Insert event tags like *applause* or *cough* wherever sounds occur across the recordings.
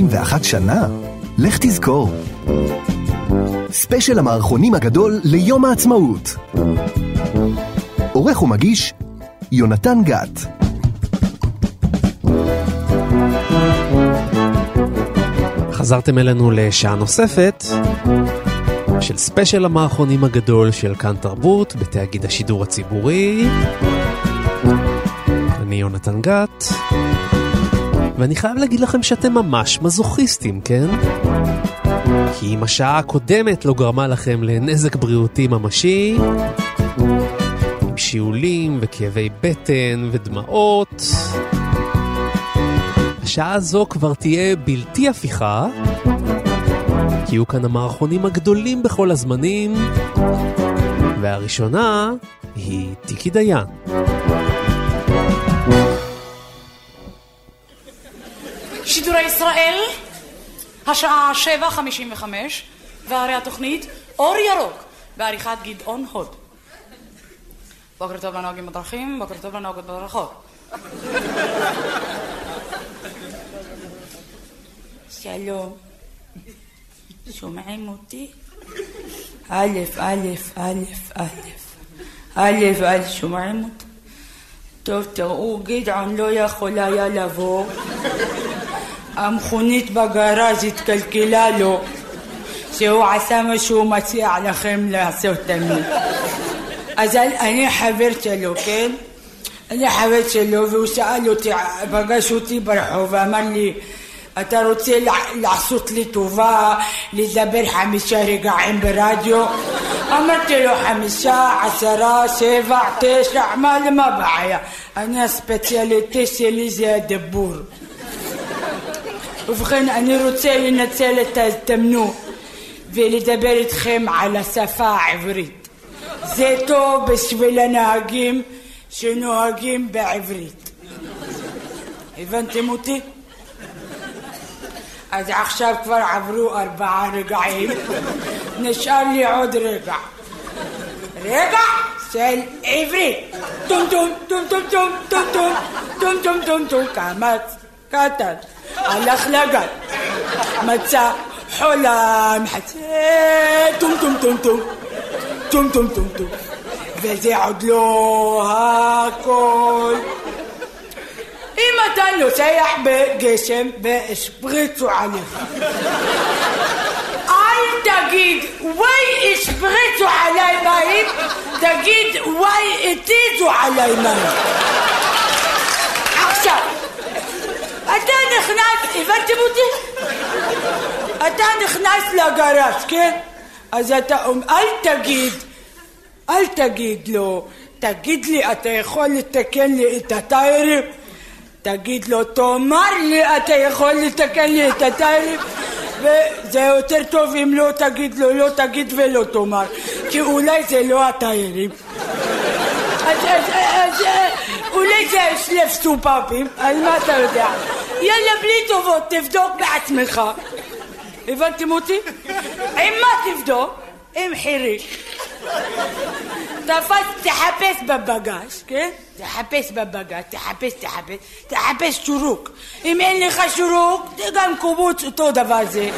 51 שנה? לך תזכור. ספיישל המערכונים הגדול ליום העצמאות. עורך ומגיש, יונתן גת. חזרתם אלינו לשעה נוספת של ספיישל המערכונים הגדול של כאן תרבות בתאגיד השידור הציבורי. אני יונתן גת, ואני חייב להגיד לכם שאתם ממש מזוכיסטים, כן? כי אם השעה הקודמת לא גרמה לכם לנזק בריאותי ממשי, עם שיעולים וכאבי בטן ודמעות, השעה הזו כבר תהיה בלתי הפיכה, כי יהיו כאן המערכונים הגדולים בכל הזמנים, והראשונה היא טיקי דיין. ישראל, השעה 7:55, והרי התוכנית אור ירוק, בעריכת גדעון הוד. בוקר טוב לנוהגים בדרכים, בוקר טוב לנוהגות בדרכות. שלום, שומעים אותי? א', א', א', א', א', א', שומעים אותי? טוב, תראו, גדעון לא יכול היה לבוא. המכונית בגראז' התקלקלה לו, שהוא עשה מה שהוא מציע לכם לעשות תמיד. אז אני חבר שלו, כן? אני חבר שלו, והוא שאל אותי, פגש אותי ברחוב ואמר לי, אתה רוצה לעשות לי טובה, לדבר חמישה רגעים ברדיו? אמרתי לו חמישה, עשרה, שבע, תשע, מה למה הבעיה? אני הספציאליטי שלי זה הדיבור. ובכן, אני רוצה לנצל את ההזדמנות ולדבר איתכם על השפה העברית. זה טוב בשביל הנהגים שנוהגים בעברית. הבנתם אותי? אז עכשיו כבר עברו ארבעה רגעים, נשאר לי עוד רגע. רגע של עברית. טום טום טום טום טום טום טום טום טום טום טום קמץ קטן הלך לגן מצא חולם חצה טום טום טום טום טום טום טום טום וזה עוד לא הכל אם אתה נוסע בגשם והשפריצו עליך אל תגיד וואי השפריצו עליי מים תגיד וואי התיזו עליי מים עכשיו אתה נכנס, הבנתם אותי? אתה נכנס לגרש, כן? אז אתה, אל תגיד, אל תגיד לו, תגיד לי, אתה יכול לתקן לי את הטיירים? תגיד לו, תאמר לי, אתה יכול לתקן לי את הטיירים? וזה יותר טוב אם לא תגיד לו, לא תגיד ולא תאמר, כי אולי זה לא הטיירים. אז, אז, אז, אולי זה שלף סופאפים, על מה אתה יודע? יאללה, בלי טובות, תבדוק בעצמך. הבנתם אותי? עם מה תבדוק? עם חיריק. תפס, תחפש בבגש, כן? תחפש בבגש, תחפש, תחפש, תחפש שורוק. אם אין לך שורוק, גם קובוץ אותו דבר זה.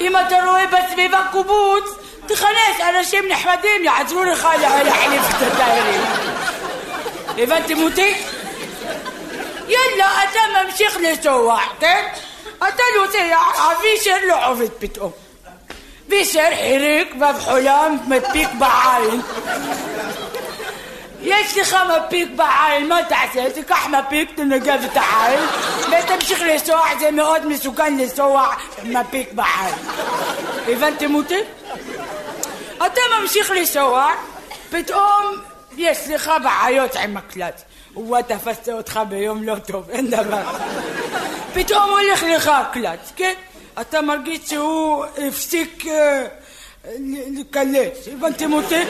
אם אתה רואה בסביבה קובוץ, תכנס אנשים נחמדים, יעזרו לך להחליף את הטיירים. הבנתם אותי? יאללה, אתה ממשיך לנסוע, כן? אתה נוסע, הווישר לא עובד פתאום. וישר חיריק ובחולם מדפיק בעין. יש לך מפיק בעין, מה תעשה? תיקח מפיק, תנגב את העין ותמשיך לנסוע, זה מאוד מסוכן לנסוע מפיק בעין. הבנתם אותי? אתה ממשיך לנסוע, פתאום יש לך בעיות עם הקלט. وتفست وتخبي يوم لو توب عندما *laughs* بيتوم اللي ولخ كلات. كي؟ حتى ما لقيتش هو يفسيك الكلات آه، بنتي موتي.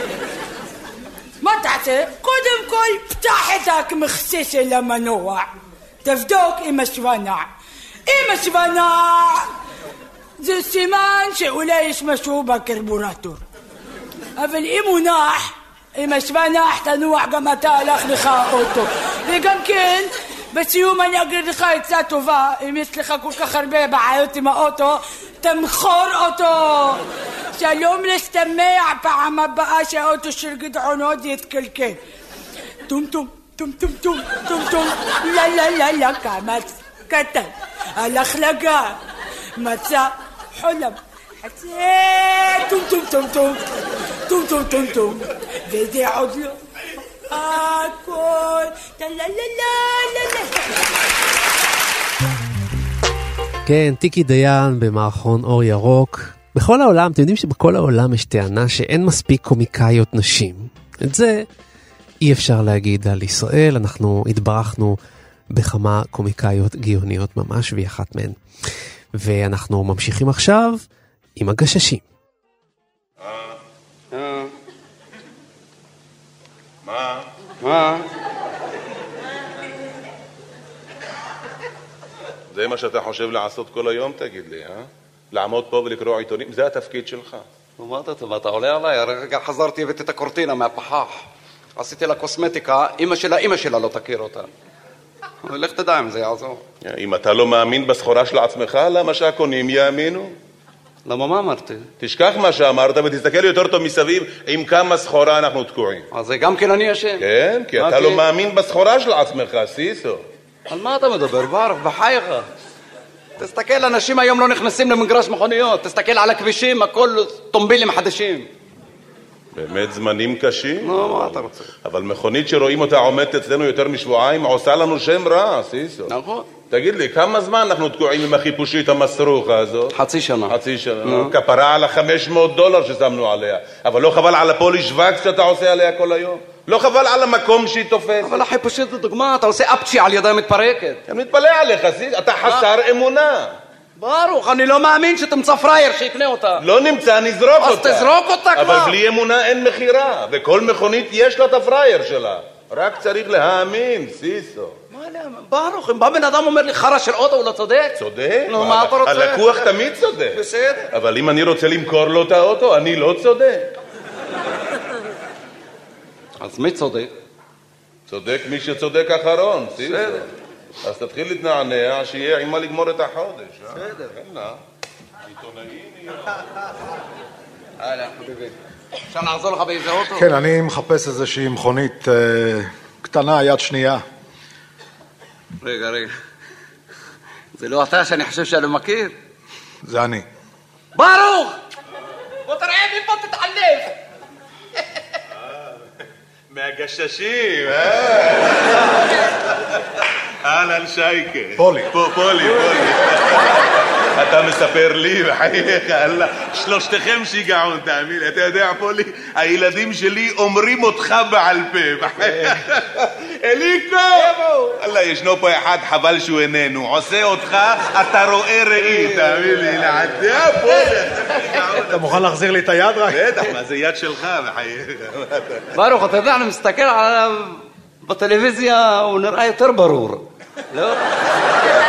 ما تعطي قدم كل ذاك مخسيس إلا منوع. تفدوك إما شوانع إما شوانع زي السيمان شي ولا يسمى شو بكربوناتور اي إيموناح אם השוונע תנוח גם אתה הלך לך אוטו. וגם כן, בסיום אני אגיד לך עצה טובה, אם יש לך כל כך הרבה בעיות עם האוטו, תמכור אותו. שלום לסתמע פעם הבאה שהאוטו של גדעון עוד יתקלקל. טום טום, טום טום טום, טום טום, לה לה לה לה, קמץ קטן, הלך לגן, מצא חולם. טום טום טום טום, טום טום טום טום, וזה עוד לא הכל, לה לה לה לה לה כן, טיקי דיין במערכון אור ירוק. בכל העולם, אתם יודעים שבכל העולם יש טענה שאין מספיק קומיקאיות נשים. את זה אי אפשר להגיד על ישראל, אנחנו התברכנו בכמה קומיקאיות גאוניות ממש, והיא אחת מהן. ואנחנו ממשיכים עכשיו עם הגששים. מה? מה? זה מה שאתה חושב לעשות כל היום, תגיד לי, אה? לעמוד פה ולקרוא עיתונים? זה התפקיד שלך. מה אתה, מה אתה עולה עליי? הרגע חזרתי, הבאתי את הקורטינה מהפחח. עשיתי לה קוסמטיקה, אמא שלה, אמא שלה לא תכיר אותה. לך תדע אם זה יעזור. אם אתה לא מאמין בסחורה של עצמך, למה שהקונים יאמינו? למה מה אמרתי? תשכח מה שאמרת ותסתכל יותר טוב מסביב עם כמה סחורה אנחנו תקועים. אז זה גם כן אני אשם? כן, כי אתה לא מאמין בסחורה של עצמך, סיסו. על מה אתה מדבר, ברוך? בחייך. תסתכל, אנשים היום לא נכנסים למגרש מכוניות. תסתכל על הכבישים, הכל טומבילים חדשים. באמת זמנים קשים. נו, מה אתה רוצה? אבל מכונית שרואים אותה עומדת אצלנו יותר משבועיים עושה לנו שם רע, סיסו. נכון. תגיד לי, כמה זמן אנחנו תקועים עם החיפושית המסרוכה הזאת? חצי שנה. חצי שנה. נו. כפרה על ה-500 דולר ששמנו עליה. אבל לא חבל על הפוליש וקס שאתה עושה עליה כל היום? לא חבל על המקום שהיא תופסת? אבל החיפושית זו דוגמה, אתה עושה אפצ'י על ידיים מתפרקת. אני מתפלא עליך, אתה חסר אמונה. ברוך, אני לא מאמין שתמצא פראייר שיקנה אותה. לא נמצא, נזרוק אז אותה. תזרוק אותה כבר. אבל בלי אמונה אין מכירה, וכל מכונית יש לה את הפראייר שלה. רק צריך להאמין, סיסו. ברוך, אם בא בן אדם אומר לי חרא של אוטו, הוא לא צודק? צודק. נו, מה אתה רוצה? הלקוח תמיד צודק. בסדר. אבל אם אני רוצה למכור לו את האוטו, אני לא צודק. אז מי צודק? צודק מי שצודק אחרון. בסדר. אז תתחיל להתנענע, שיהיה עם מה לגמור את החודש. אה? בסדר. הלאה, חביבי. אפשר לעזור לך באיזה אוטו? כן, אני מחפש איזושהי מכונית אה, קטנה, יד שנייה. רגע, רגע. זה לא אתה שאני חושב שאני מכיר? זה אני. ברוך! בוא תראה מפה תתעלף! מהגששים, אה? *laughs* אהלן שייקה. פולי. פולי, פולי. אתה מספר לי, בחייך, אללה. שלושתכם שיגעון, תאמין לי. אתה יודע, פולי, הילדים שלי אומרים אותך בעל פה. בחייך. אליקו! אללה, ישנו פה אחד, חבל שהוא איננו. עושה אותך, אתה רואה ראי, תאמין לי. לעדה, פולי. אתה מוכן להחזיר לי את היד רק? בטח, מה זה יד שלך, בחייך. ברוך, אתה יודע, אני מסתכל עליו בטלוויזיה, הוא נראה יותר ברור. לא?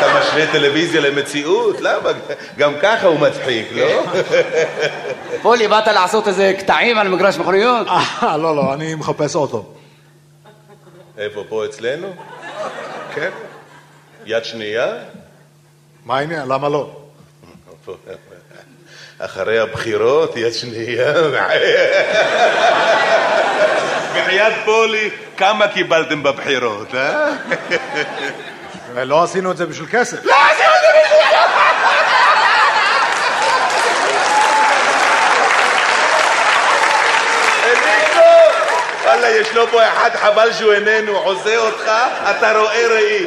אתה משווה טלוויזיה למציאות? למה? גם ככה הוא מצחיק, לא? פולי, באת לעשות איזה קטעים על מגרש מכוניות? אה, לא, לא, אני מחפש אוטו. איפה, פה אצלנו? כן? יד שנייה? מה העניין? למה לא? אחרי הבחירות, יד שנייה. בחייאת פולי, כמה קיבלתם בבחירות, אה? אה, לא עשינו את זה בשביל כסף. אליקו! וואלה, ישנו פה אחד, חבל שהוא איננו, עושה אותך, אתה רואה ראי.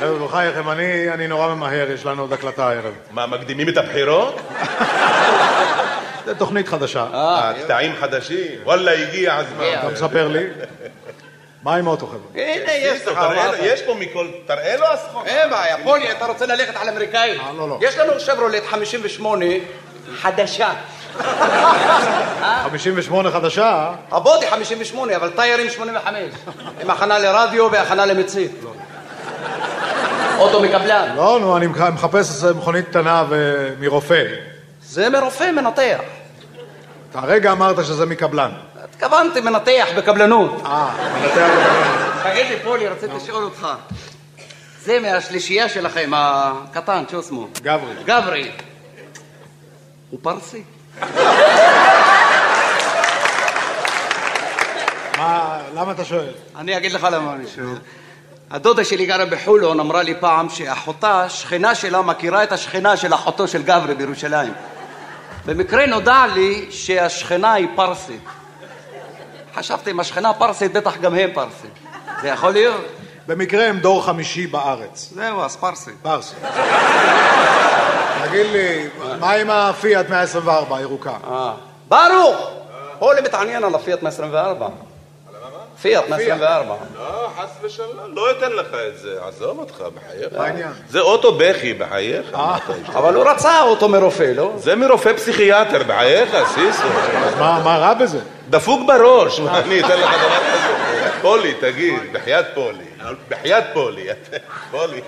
חבר'ה, בחייכם, אני נורא ממהר, יש לנו עוד הקלטה הערב. מה, מקדימים את הבחירות? זו תוכנית חדשה. אה, קטעים חדשים? וואלה, הגיע הזמן. אתה מספר לי? מה עם אוטו, חבר'ה? הנה, יש לך, לו, יש פה מכל... תראה לו הסחורה. אין בעיה, פולי, אתה רוצה ללכת על אמריקאי? אה, לא, לא. יש לנו שברולט 58 חדשה. 58 חדשה? הבודי 58, אבל טיירים 85. עם הכנה לרדיו והכנה למצית. אוטו מקבלן. לא, נו, אני מח- מחפש מכונית קטנה מרופא. זה מרופא מנתח. אתה הרגע אמרת שזה מקבלן. התכוונתי מנתח בקבלנות. אה, מנתח תגיד לי, פולי, רציתי לשאול אותך. זה מהשלישייה שלכם, הקטן, שהוא שמו? גברי. גברי. הוא פרסי? מה, למה אתה שואל? אני אגיד לך למה אני שואל. הדודה שלי גרה בחולון, אמרה לי פעם שאחותה, שכנה שלה, מכירה את השכנה של אחותו של גברי בירושלים. במקרה נודע לי שהשכנה היא פרסית. חשבתי, אם השכנה פרסית, בטח גם הם פרסים. זה יכול להיות? במקרה הם דור חמישי בארץ. זהו, אז פרסי. פרסי. תגיד לי, מה עם הפיאט 124 הירוקה? אה. ברוך! פולי מתעניין על הפיאט 124. פיאט 124. לא, חס ושלום, לא אתן לך את זה, עזוב אותך, בחייך. זה אוטו בכי, בחייך. איש? אבל הוא רצה אותו מרופא, לא? זה מרופא פסיכיאטר, בחייך, סיסו. אז מה מה רע בזה? דפוק בראש, מה, אני אתן לך דבר כזה? פולי, תגיד, בחייאת פולי, בחייאת פולי, את- פולי.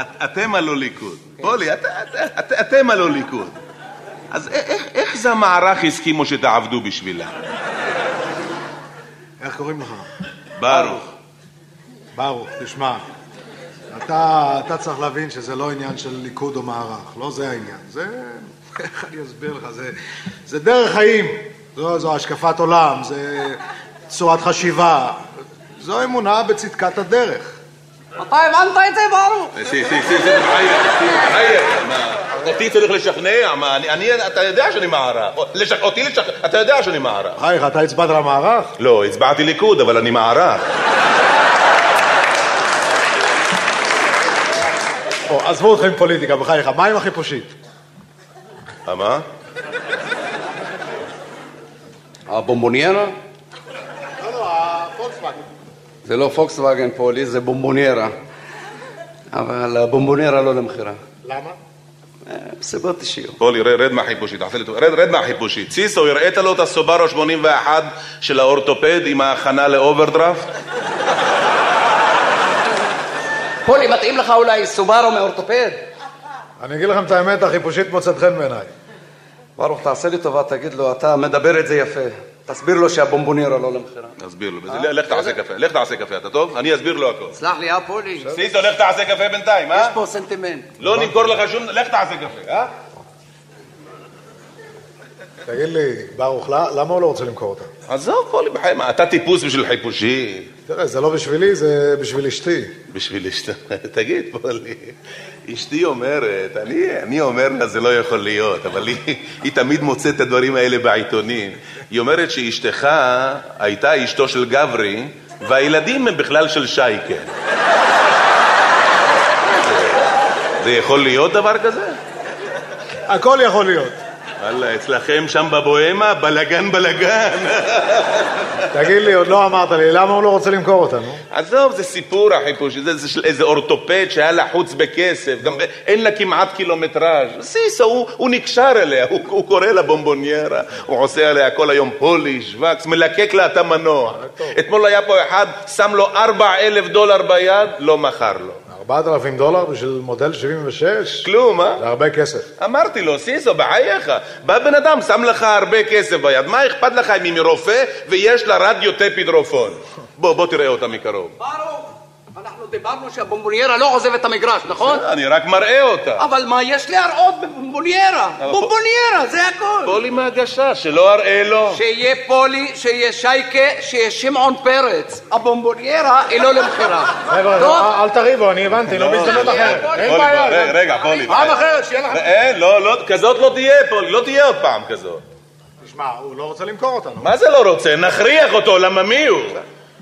את- אתם הלא ליכוד. פולי, את- את- את- אתם הלא ליכוד. אז איך- איך זה המערך הסכימו שתעבדו בשבילם? איך קוראים לך? ברוך. ברוך, תשמע, אתה, אתה צריך להבין שזה לא עניין של ליכוד או מערך, לא זה העניין. זה, איך אני אסביר לך, זה, זה דרך חיים, זו, זו השקפת עולם, זה צורת חשיבה, זו אמונה בצדקת הדרך. אתה הבנת את זה, ברוך? אותי צריך לשכנע, מה, אני- אני, אתה יודע שאני מערך. לשכ- אותי לשכנע, אתה יודע שאני מערך. חייך, אתה הצבעת למערך? לא, הצבעתי ליכוד, אבל אני מערך. עזבו אתכם פוליטיקה, בחייך, מה עם החיפושית? אה, מה? הבומבוניירה? לא, לא, הפולקסווגן. זה לא פוקסווגן פולי, זה בומבוניירה. אבל הבומבוניירה לא למכירה. למה? אה, מסיבות אישיות. פולי, רד, רד מהחיפושית, תעשה לי טוב, רד, רד מהחיפושית. סיסו, הראית לו את הסובארו 81 של האורתופד עם ההכנה לאוברדרפט? *laughs* פולי, מתאים לך אולי סובארו מאורתופד? אני אגיד לכם את האמת, החיפושית מוצאת חן בעיניי. ברוך, תעשה לי טובה, תגיד לו, אתה מדבר את זה יפה. תסביר לו שהבומבוניירה לא למכירה. תסביר לו, בזה, לך תעשה קפה, לך תעשה קפה, אתה טוב? אני אסביר לו הכל. סלח לי, אה, פולי? סיסו, לך תעשה קפה בינתיים, יש אה? פה סנטימנט. לא נמכור לך שום... לך תעשה קפה, אה? תגיד לי, ברוך, למה הוא לא רוצה למכור אותה? עזוב, פולי, בחיים, מה, אתה טיפוס בשביל חיפושית. תראה, זה לא בשבילי, זה בשביל אשתי. בשביל אשת... *laughs* תגיד, פולי, אשתי אומרת, אני, אני אומר לה זה לא יכול להיות, אבל היא, היא תמיד מוצאת את הדברים האלה בעיתונים. היא אומרת שאשתך הייתה אשתו של גברי, והילדים הם בכלל של שייקה. זה- זה יכול להיות דבר כזה? הכל יכול להיות. וואלה, אצלכם שם בבוהמה, בלגן בלגן. *laughs* תגיד לי, עוד לא אמרת לי, למה הוא לא רוצה למכור אותה, נו? עזוב, זה סיפור החיפוש, זה, זה איזה אורתופד שהיה לחוץ בכסף, גם אין לה כמעט קילומטראז'. סיסו, הוא, הוא נקשר אליה, הוא, הוא קורא לה בומבוניירה, הוא עושה עליה כל היום פוליש, וקס, מלקק לה את המנוע. אתמול היה פה אחד, שם לו ארבע אלף דולר ביד, לא מכר לו. 4,000 דולר בשביל מודל 76? כלום, אה? זה הרבה כסף. אמרתי לו, סיסו, בחייך, בא בן אדם, שם לך הרבה כסף ביד, מה אכפת לך אם היא מרופא ויש לה רדיו טפידרופון? בוא, בוא תראה אותה מקרוב. ברוך, אנחנו דיברנו שהבומבוניירה לא עוזב את המגרש, נכון? אני רק מראה אותה. אבל מה יש להראות בבומבוניירה? בומבוניירה, זה הכל. פולי מהגשה, שלא אראה לו. שיהיה פולי, שיהיה שייקה, שיהיה שמעון פרץ. הבומבוניירה היא לא למכירה. חבר'ה, טוב. אל- תריבו, אני הבנתי, לא בהזדמנות אחרת. אין פולי, בעיה. רגע, פולי. פעם אחרת, שיהיה לכם... אין, לא, לא, כזאת לא תהיה, פולי, לא תהיה עוד פעם כזאת. תשמע, הוא לא רוצה למכור אותנו. מה זה לא רוצה? נכריח אותו, למה מי הוא?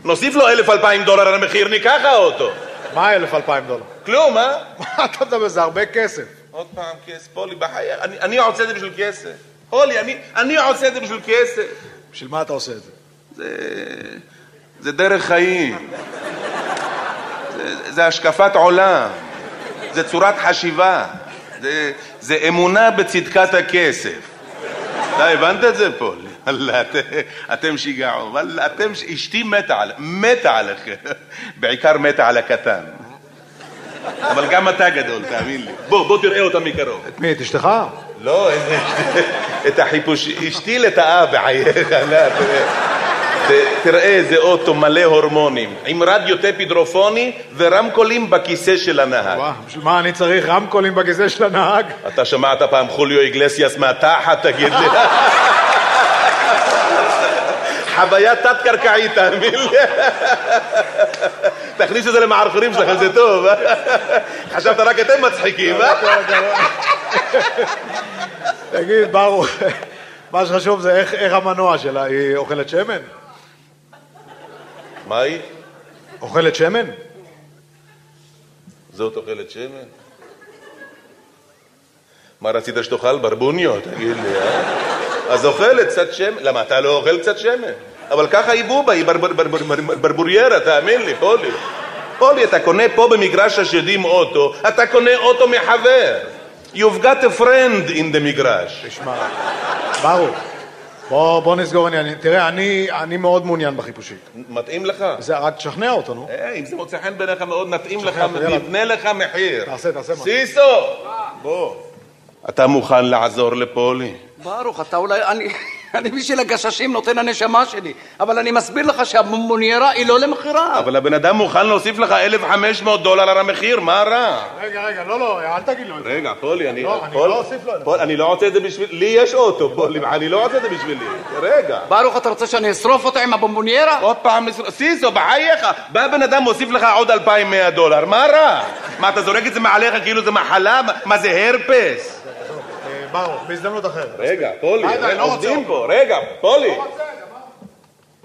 נוסיף לו אלף אלפיים דולר על המחיר, ניקח אותו. מה אלף אלפיים דולר? כלום, אה? *laughs* מה אתה מדבר? זה הרבה כסף. עוד פעם כסף, פולי, בחייך, אני, אני עושה את זה בשביל כסף. פולי, אני, אני עושה את זה בשביל כסף. בשביל מה אתה עושה את זה? זה, זה דרך חיים. זה, זה השקפת עולם. זה צורת חשיבה. זה, זה אמונה בצדקת הכסף. אתה הבנת את זה, פול? וואלה, את, אתם שיגעו. וואלה, אתם, אשתי מתה, על, מתה עליכם. בעיקר מתה על הקטן. אבל גם אתה גדול, תאמין לי. בוא, בוא תראה אותה מקרוב. את מי, את אשתך? לא, איזה... את החיפוש... אשתי לטאה בחייך, לא, תראה. איזה אוטו מלא הורמונים, עם רדיו טפידרופוני ורמקולים בכיסא של הנהג. וואו, בשביל מה אני צריך רמקולים בכיסא של הנהג? אתה שמעת פעם חוליו איגלסיאס מהתחת, תגיד לי? חוויה תת-קרקעית, תאמין לי. תכניס את זה למערכונים שלכם, זה טוב. חשבת רק אתם מצחיקים, אה? תגיד, ברוך, מה שחשוב זה איך, המנוע שלה, היא אוכלת שמן? מה היא? אוכלת שמן? זאת אוכלת שמן? מה רצית שתאכל? ברבוניו, תגיד לי, אה? אז אוכלת קצת שמן. למה, אתה לא אוכל קצת שמן? אבל ככה היא בובה, היא ברבוריירה, תאמין לי, פולי. פולי, אתה קונה פה במגרש השדים אוטו, אתה קונה אוטו מחבר. You've got a friend in the מגרש. תשמע, ברוך, בוא, בוא נסגור עניין. תראה, אני, אני מאוד מעוניין בחיפושית. מתאים לך? זה, רק תשכנע אותו, נו. אה, אם זה מוצא חן בעיניך מאוד, נתאים לך. נבנה לך מחיר. תעשה, תעשה משהו. סיסו! בוא. אתה מוכן לעזור לפולי? ברוך, אתה אולי... אני... אני בשביל הגששים נותן הנשמה שלי, אבל אני מסביר לך שהבומבוניירה היא לא למכירה. אבל הבן אדם מוכן להוסיף לך 1,500 דולר על המחיר, מה רע? רגע, רגע, לא, לא, אל תגיד לו את זה. רגע, פולי, אני... לא, אני פול- לא אוסיף לו את זה. פול, אני לא רוצה את זה בשביל... לי יש אוטו, פולי, אני לא רוצה את זה בשבילי. רגע. ברוך, אתה רוצה שאני אשרוף אותה עם הבומבוניירה? עוד פעם, סיסו, בחייך, בא בן אדם, מוסיף לך עוד 2,100 דולר, מה רע? מה, אתה זורק את זה מעליך כאילו זה מחלה? מה זה הרפס? ברוך, בהזדמנות אחרת. רגע, פולי, לא עובדים. פה, רגע, פולי.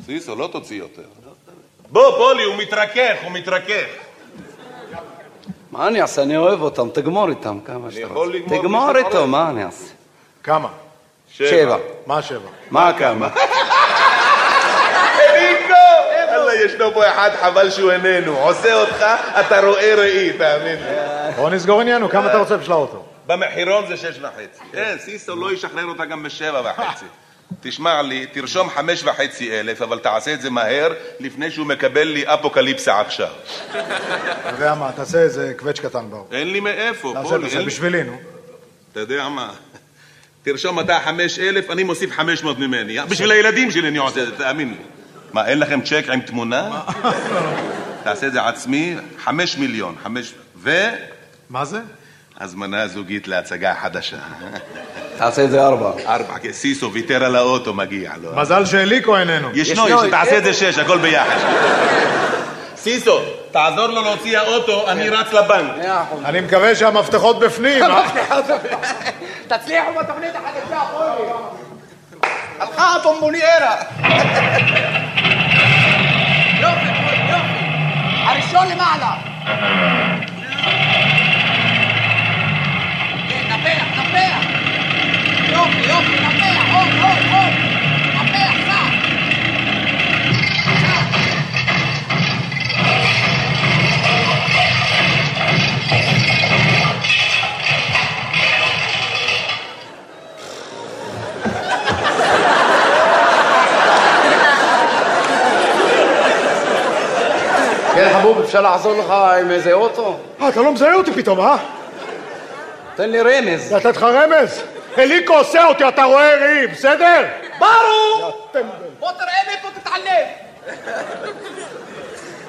סיסו, לא תוציא יותר. בוא, פולי, הוא מתרכך, הוא מתרכך. מה אני אעשה? אני אוהב אותם, תגמור איתם כמה שאתה רוצה. תגמור איתו. מה אני אעשה? כמה? שבע. מה שבע? מה כמה? אליקו! אללה, ישנו פה אחד, חבל שהוא איננו. עושה אותך, אתה רואה ראי, תאמין לי. בוא נסגור עניין, כמה אתה רוצה בשביל האוטו? במחירון זה שש וחצי. כן, סיסו לא ישחרר אותה גם בשבע וחצי. *laughs* תשמע לי, תרשום חמש וחצי אלף, אבל תעשה את זה מהר, לפני שהוא מקבל לי אפוקליפסה עכשיו. אתה יודע מה, תעשה איזה קווץ' קטן ברוך. אין לי מאיפה, תעשה, פולי, תעשה. בשבילי, נו. אתה יודע מה? תרשום אתה חמש אלף, אני מוסיף חמש מאות ממני. בשביל הילדים שלי אני עושה את זה, תאמין לי. מה, אין לכם צ'ק עם תמונה? תעשה את זה עצמי, חמש מיליון, חמש... ו... מה זה? הזמנה זוגית להצגה חדשה. תעשה את זה ארבע. ארבע, כי סיסו ויתר על האוטו, מגיע לו. מזל שאליקו איננו. ישנו, ישנו, יש, תעשה את זה שש, הכל ביחד. סיסו, תעזור לו להוציא האוטו, אני רץ לבנק. אני מקווה שהמפתחות בפנים. אה? *laughs* תצליחו בתוכנית החדשה, פולי. הלכה הבומבוניירה. *laughs* יופי, יופי. הראשון למעלה. כן, נפח, נפח. יופי, יופי, נפח, עוד, עוד, עוד. נפח, סע. כן, חבוב, אפשר לעזור לך עם איזה אוטו? אה, אתה לא מזהה אותי פתאום, אה? תן לי רמז. לתת לך רמז? אליקו עושה אותי, אתה רואה ראי, בסדר? ברוך! בוא תראה מאיפה תתעלם.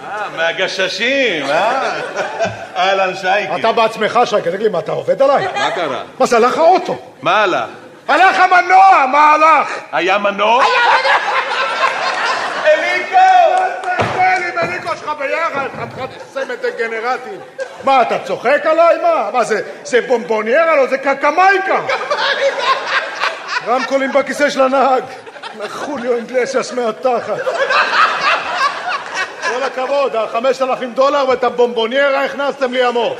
אה, מהגששים, אה? אהלן שייקי. אתה בעצמך, שי, תגיד לי, מה, אתה עובד עליי? מה קרה? מה זה, הלך האוטו? מה הלך? הלך המנוע, מה הלך? היה מנוע? אליקו! תן שלך ביחד, חתיכת צמד דגנרטים. מה, אתה צוחק עליי? מה? מה זה, זה בומבוניירה? לא, זה קקמייקה. רמקולים בכיסא של הנהג. חוליו אינגלסיאס מהתחת. כל הכבוד, החמשת אלפים דולר ואת הבומבוניירה הכנסתם לי עמוק.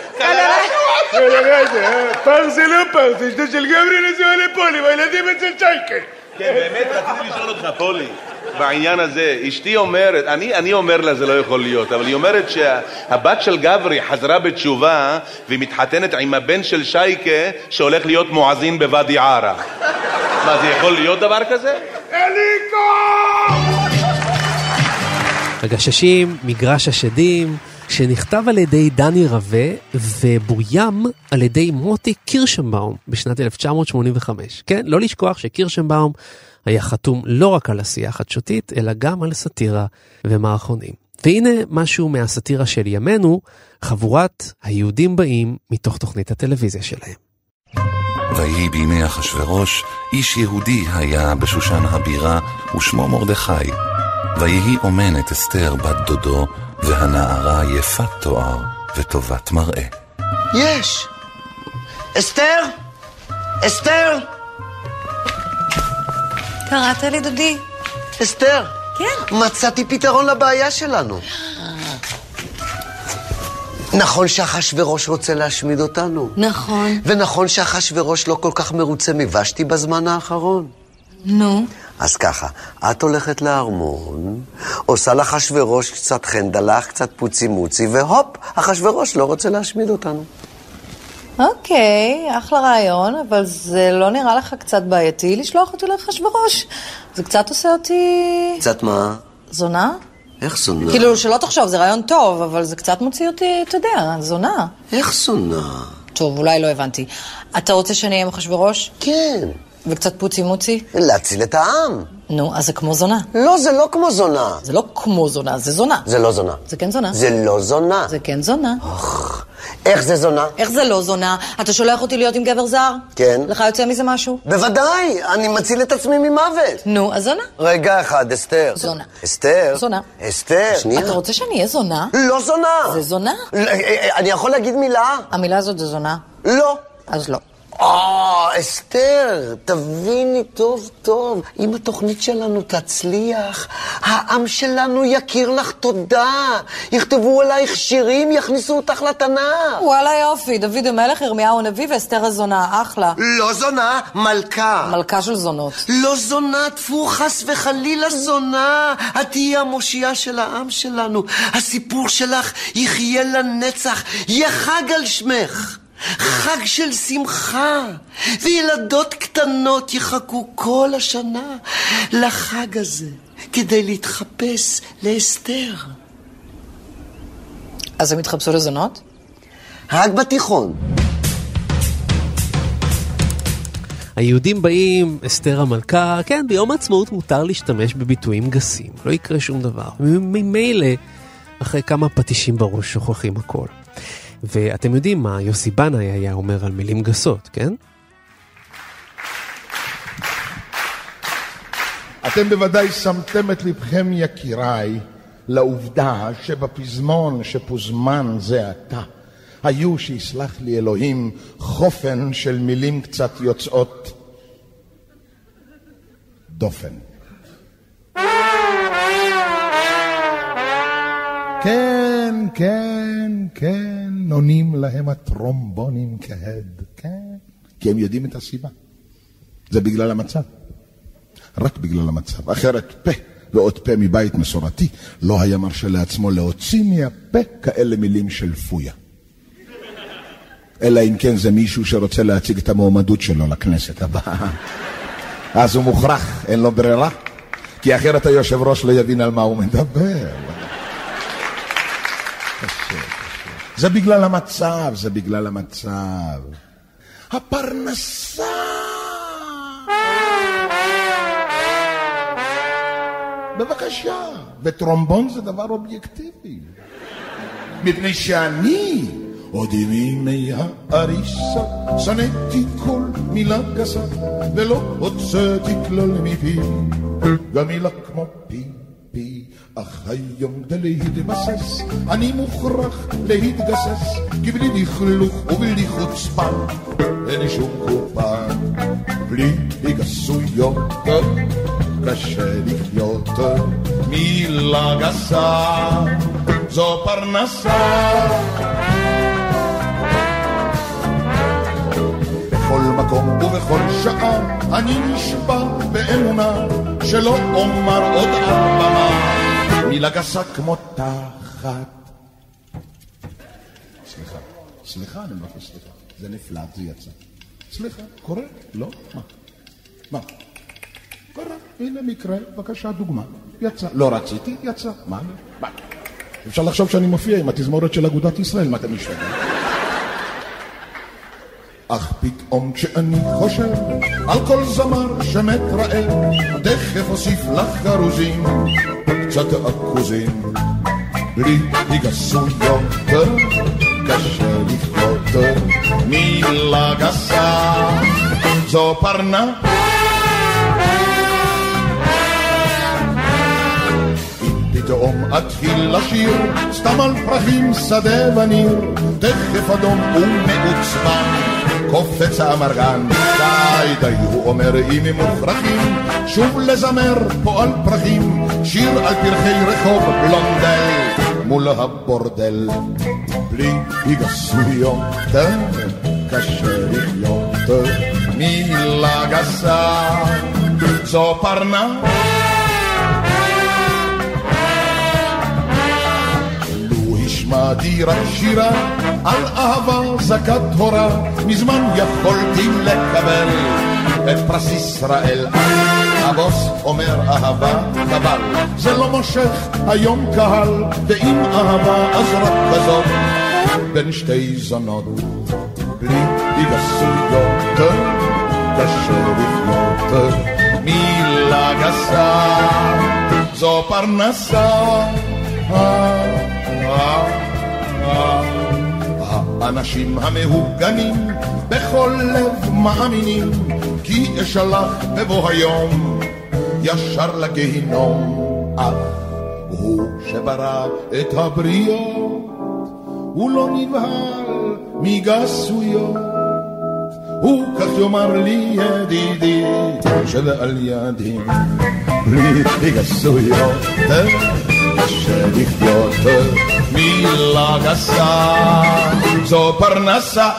פרזי לא פרזי, שני של גברי נסיעה לפולי, והילדים אצל שייקה. כן, באמת רציתי לשאול אותך, פולי, בעניין הזה, אשתי אומרת, אני, אני אומר לה זה לא יכול להיות, אבל היא אומרת שהבת של גברי חזרה בתשובה והיא מתחתנת עם הבן של שייקה שהולך להיות מואזין בוואדי עארה. מה, זה יכול להיות דבר כזה? אליקו! הגששים, מגרש השדים, שנכתב על ידי דני רווה ובוים על ידי מוטי קירשנבאום בשנת 1985. כן, לא לשכוח שקירשנבאום היה חתום לא רק על עשייה חדשותית, אלא גם על סאטירה ומערכונים. והנה משהו מהסאטירה של ימינו, חבורת היהודים באים מתוך תוכנית הטלוויזיה שלהם. ויהי בימי אחשורוש, איש יהודי היה בשושן הבירה, ושמו מרדכי. ויהי אומנת אסתר בת דודו, והנערה יפת תואר וטובת מראה. יש! אסתר? אסתר? קראת לי, דודי? אסתר, כן. מצאתי פתרון לבעיה שלנו. נכון שאחשוורוש רוצה להשמיד אותנו. נכון. ונכון שאחשוורוש לא כל כך מרוצה מוושתי בזמן האחרון. נו. אז ככה, את הולכת לארמון, עושה לאחשוורוש קצת חנדלח, קצת פוצי מוצי, והופ, אחשוורוש לא רוצה להשמיד אותנו. אוקיי, אחלה רעיון, אבל זה לא נראה לך קצת בעייתי לשלוח אותי לאחשוורוש. זה קצת עושה אותי... קצת מה? זונה? איך זונה? כאילו, שלא תחשוב, זה רעיון טוב, אבל זה קצת מוציא אותי, אתה יודע, זונה. איך זונה? טוב, אולי לא הבנתי. אתה רוצה שאני אהיה עם אחשוורוש? כן. וקצת פוצי מוצי? להציל את העם. נו, אז זה כמו זונה. לא, זה לא כמו זונה. זה לא כמו זונה, זה זונה. זה לא זונה. זה כן זונה. זה לא זונה. זה כן זונה. איך זה זונה? איך זה לא זונה? אתה שולח אותי להיות עם גבר זר? כן. לך יוצא מזה משהו? בוודאי, אני מציל את עצמי ממוות. נו, אז זונה. רגע אחד, אסתר. זונה. אסתר. זונה. אסתר. שנייה. אתה רוצה שאני אהיה זונה? לא זונה. זה זונה. ל- אה, אה, אני יכול להגיד מילה? המילה הזאת זה זונה? לא. אז לא. אה, אסתר, תביני טוב טוב, אם התוכנית שלנו תצליח, העם שלנו יכיר לך תודה. יכתבו עלייך שירים, יכניסו אותך לתנ"ך. וואלה יופי, דוד המלך, ירמיהו הנביא ואסתר הזונה, אחלה. לא זונה, מלכה. מלכה של זונות. לא זונה, טפו חס וחלילה זונה. את תהיי המושיעה של העם שלנו. הסיפור שלך יחיה לנצח, יהיה חג על שמך. חג של שמחה, וילדות קטנות יחכו כל השנה לחג הזה כדי להתחפש לאסתר. אז הם התחפשו לזונות? רק בתיכון. היהודים באים, אסתר המלכה, כן, ביום העצמאות מותר להשתמש בביטויים גסים, לא יקרה שום דבר. ממילא, אחרי כמה פטישים בראש שוכחים הכל. ואתם יודעים מה יוסי בנאי היה אומר על מילים גסות, כן? אתם בוודאי שמתם את לבכם, יקיריי, לעובדה שבפזמון שפוזמן זה עתה, היו, שיסלח לי אלוהים, חופן של מילים קצת יוצאות דופן. כן, כן, כן, עונים להם הטרומבונים כהד, כן, כי הם יודעים את הסיבה. זה בגלל המצב. רק בגלל המצב. אחרת פה ועוד פה מבית מסורתי לא היה מרשה לעצמו להוציא מהפה כאלה מילים של פויה. אלא אם כן זה מישהו שרוצה להציג את המועמדות שלו לכנסת הבאה. אז הוא מוכרח, אין לו ברירה, כי אחרת היושב ראש לא יבין על מה הוא מדבר. זה בגלל המצב, זה בגלל המצב. הפרנסה בבקשה, וטרומבון זה דבר אובייקטיבי. מפני שאני, עוד מימי האריסה, שנאתי כל מילה גסה, ולא הוצאתי כלל מפי, גם מילה כמו פי אך היום כדי להתבסס, אני מוכרח להתגסס, כי בלי לכלוך ובלי חוצפה, אין לי שום קופה, בלי גסויות. קשה לחיות מילה גסה, זו פרנסה. בכל מקום ובכל שעה אני נשבע באמונה שלא אומר עוד על במה מילה גסה כמו תחת. סליחה, סליחה, אני מבקש סליחה. זה נפלט, זה יצא. סליחה, קורה? לא? מה? מה? קרה, הנה מקרה, בבקשה דוגמה. יצא. לא רציתי, יצא. מה? מה? אפשר לחשוב שאני מופיע עם התזמורת של אגודת ישראל, מה אתם משתגעים? אך פתאום כשאני חושב על כל זמר שמת רעב, תכף אוסיף לך גרוזים, קצת עכוזים. בלי היגסויות, קשה לחיות, מילה גסה, זו פרנה. פתאום אתחיל לשיר, סתם על פרחים שדה וניר, תכף אדום ומעוצבן, קופץ האמרגן, די די הוא אומר אם הם מוכרחים, שוב לזמר פה על פרחים, שיר על פרחי רחוב בלונדל, מול הבורדל, בלי היגסויות, קשה לחיות, מילה גסה, זו פרנה. שמעתי רק שירה על אהבה זכת הורה, מזמן יכולתי לקבל את פרס ישראל. הבוס אומר אהבה חבל, זה לא מושך היום קהל, ואם אהבה אז רק כזאת, בין שתי זונות, בלי היגסויות, קשה לחיות, מילה גסה, זו פרנסה. האנשים המהוגנים בכל לב מאמינים כי אשלח בבוא היום ישר לגיהינום. אך הוא שברא את הבריות הוא לא נבהל מגסויות הוא כך יאמר לי ידידי שבעל ידי בלי גסויות קשה לחיות מילה גסה זו פרנסה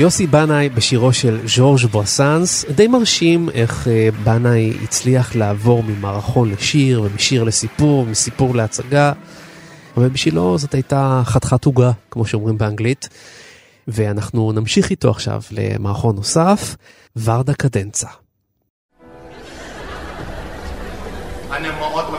יוסי בנאי בשירו של ז'ורג' בואסנס, די מרשים איך אה, בנאי הצליח לעבור ממערכון לשיר ומשיר לסיפור, מסיפור להצגה, אבל בשבילו זאת הייתה חתיכת עוגה, כמו שאומרים באנגלית. ואנחנו נמשיך איתו עכשיו למערכון נוסף, ורדה קדנצה.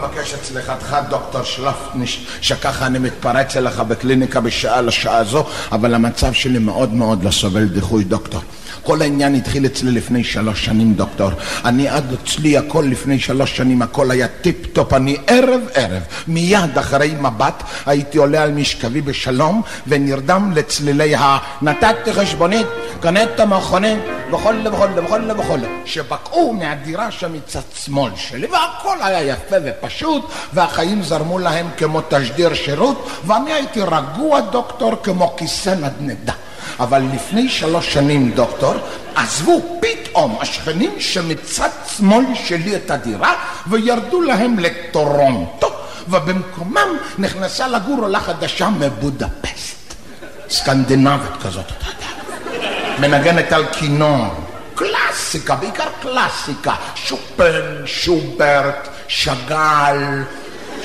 מבקש את סליחתך, דוקטור שלפניש, שככה אני מתפרץ אליך בקליניקה בשעה לשעה זו, אבל המצב שלי מאוד מאוד לא סובל דיחוי, דוקטור. כל העניין התחיל אצלי לפני שלוש שנים, דוקטור. אני עד אצלי הכל לפני שלוש שנים, הכל היה טיפ טופ. אני ערב ערב, מיד אחרי מבט, הייתי עולה על משכבי בשלום, ונרדם לצלילי ה... נתתי חשבונית, קנית מכונית, וכל וכל וכל וכל. שבקעו מהדירה שם מצד שמאל שלי, והכל היה יפה ופשוט, והחיים זרמו להם כמו תשדיר שירות, ואני הייתי רגוע, דוקטור, כמו כיסא נדנדה. אבל לפני שלוש שנים, דוקטור, עזבו פתאום השכנים שמצד שמאל שלי את הדירה וירדו להם לטורונטו, ובמקומם נכנסה לגור עולה חדשה מבודפסט. סקנדינבית כזאת, אתה יודע. מנגנת על כינור. קלאסיקה, בעיקר קלאסיקה. שופן, שוברט, שאגאל,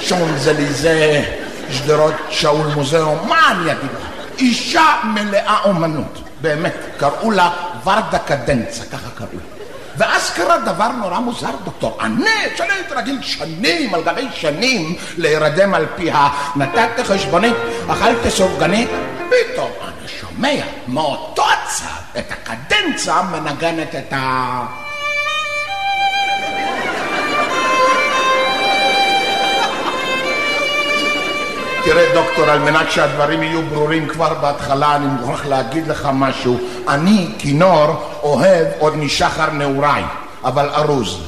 שונזליזה, שדרות שאול מוזיאום, מה אני אגיד לך? אישה מלאה אומנות, באמת, קראו לה ורדה קדנצה, ככה קראו לה. ואז קרה דבר נורא מוזר, דוקטור. אני, שאני הייתי רגיל שנים על גבי שנים להירדם על פיה, נתתי חשבונית, אכלתי סופגנית, פתאום אני שומע מאותו הצד את הקדנצה מנגנת את ה... דוקטור, על מנת שהדברים יהיו ברורים כבר בהתחלה, אני מוכרח להגיד לך משהו. אני, כינור, אוהב עוד משחר נעוריי, אבל ארוז.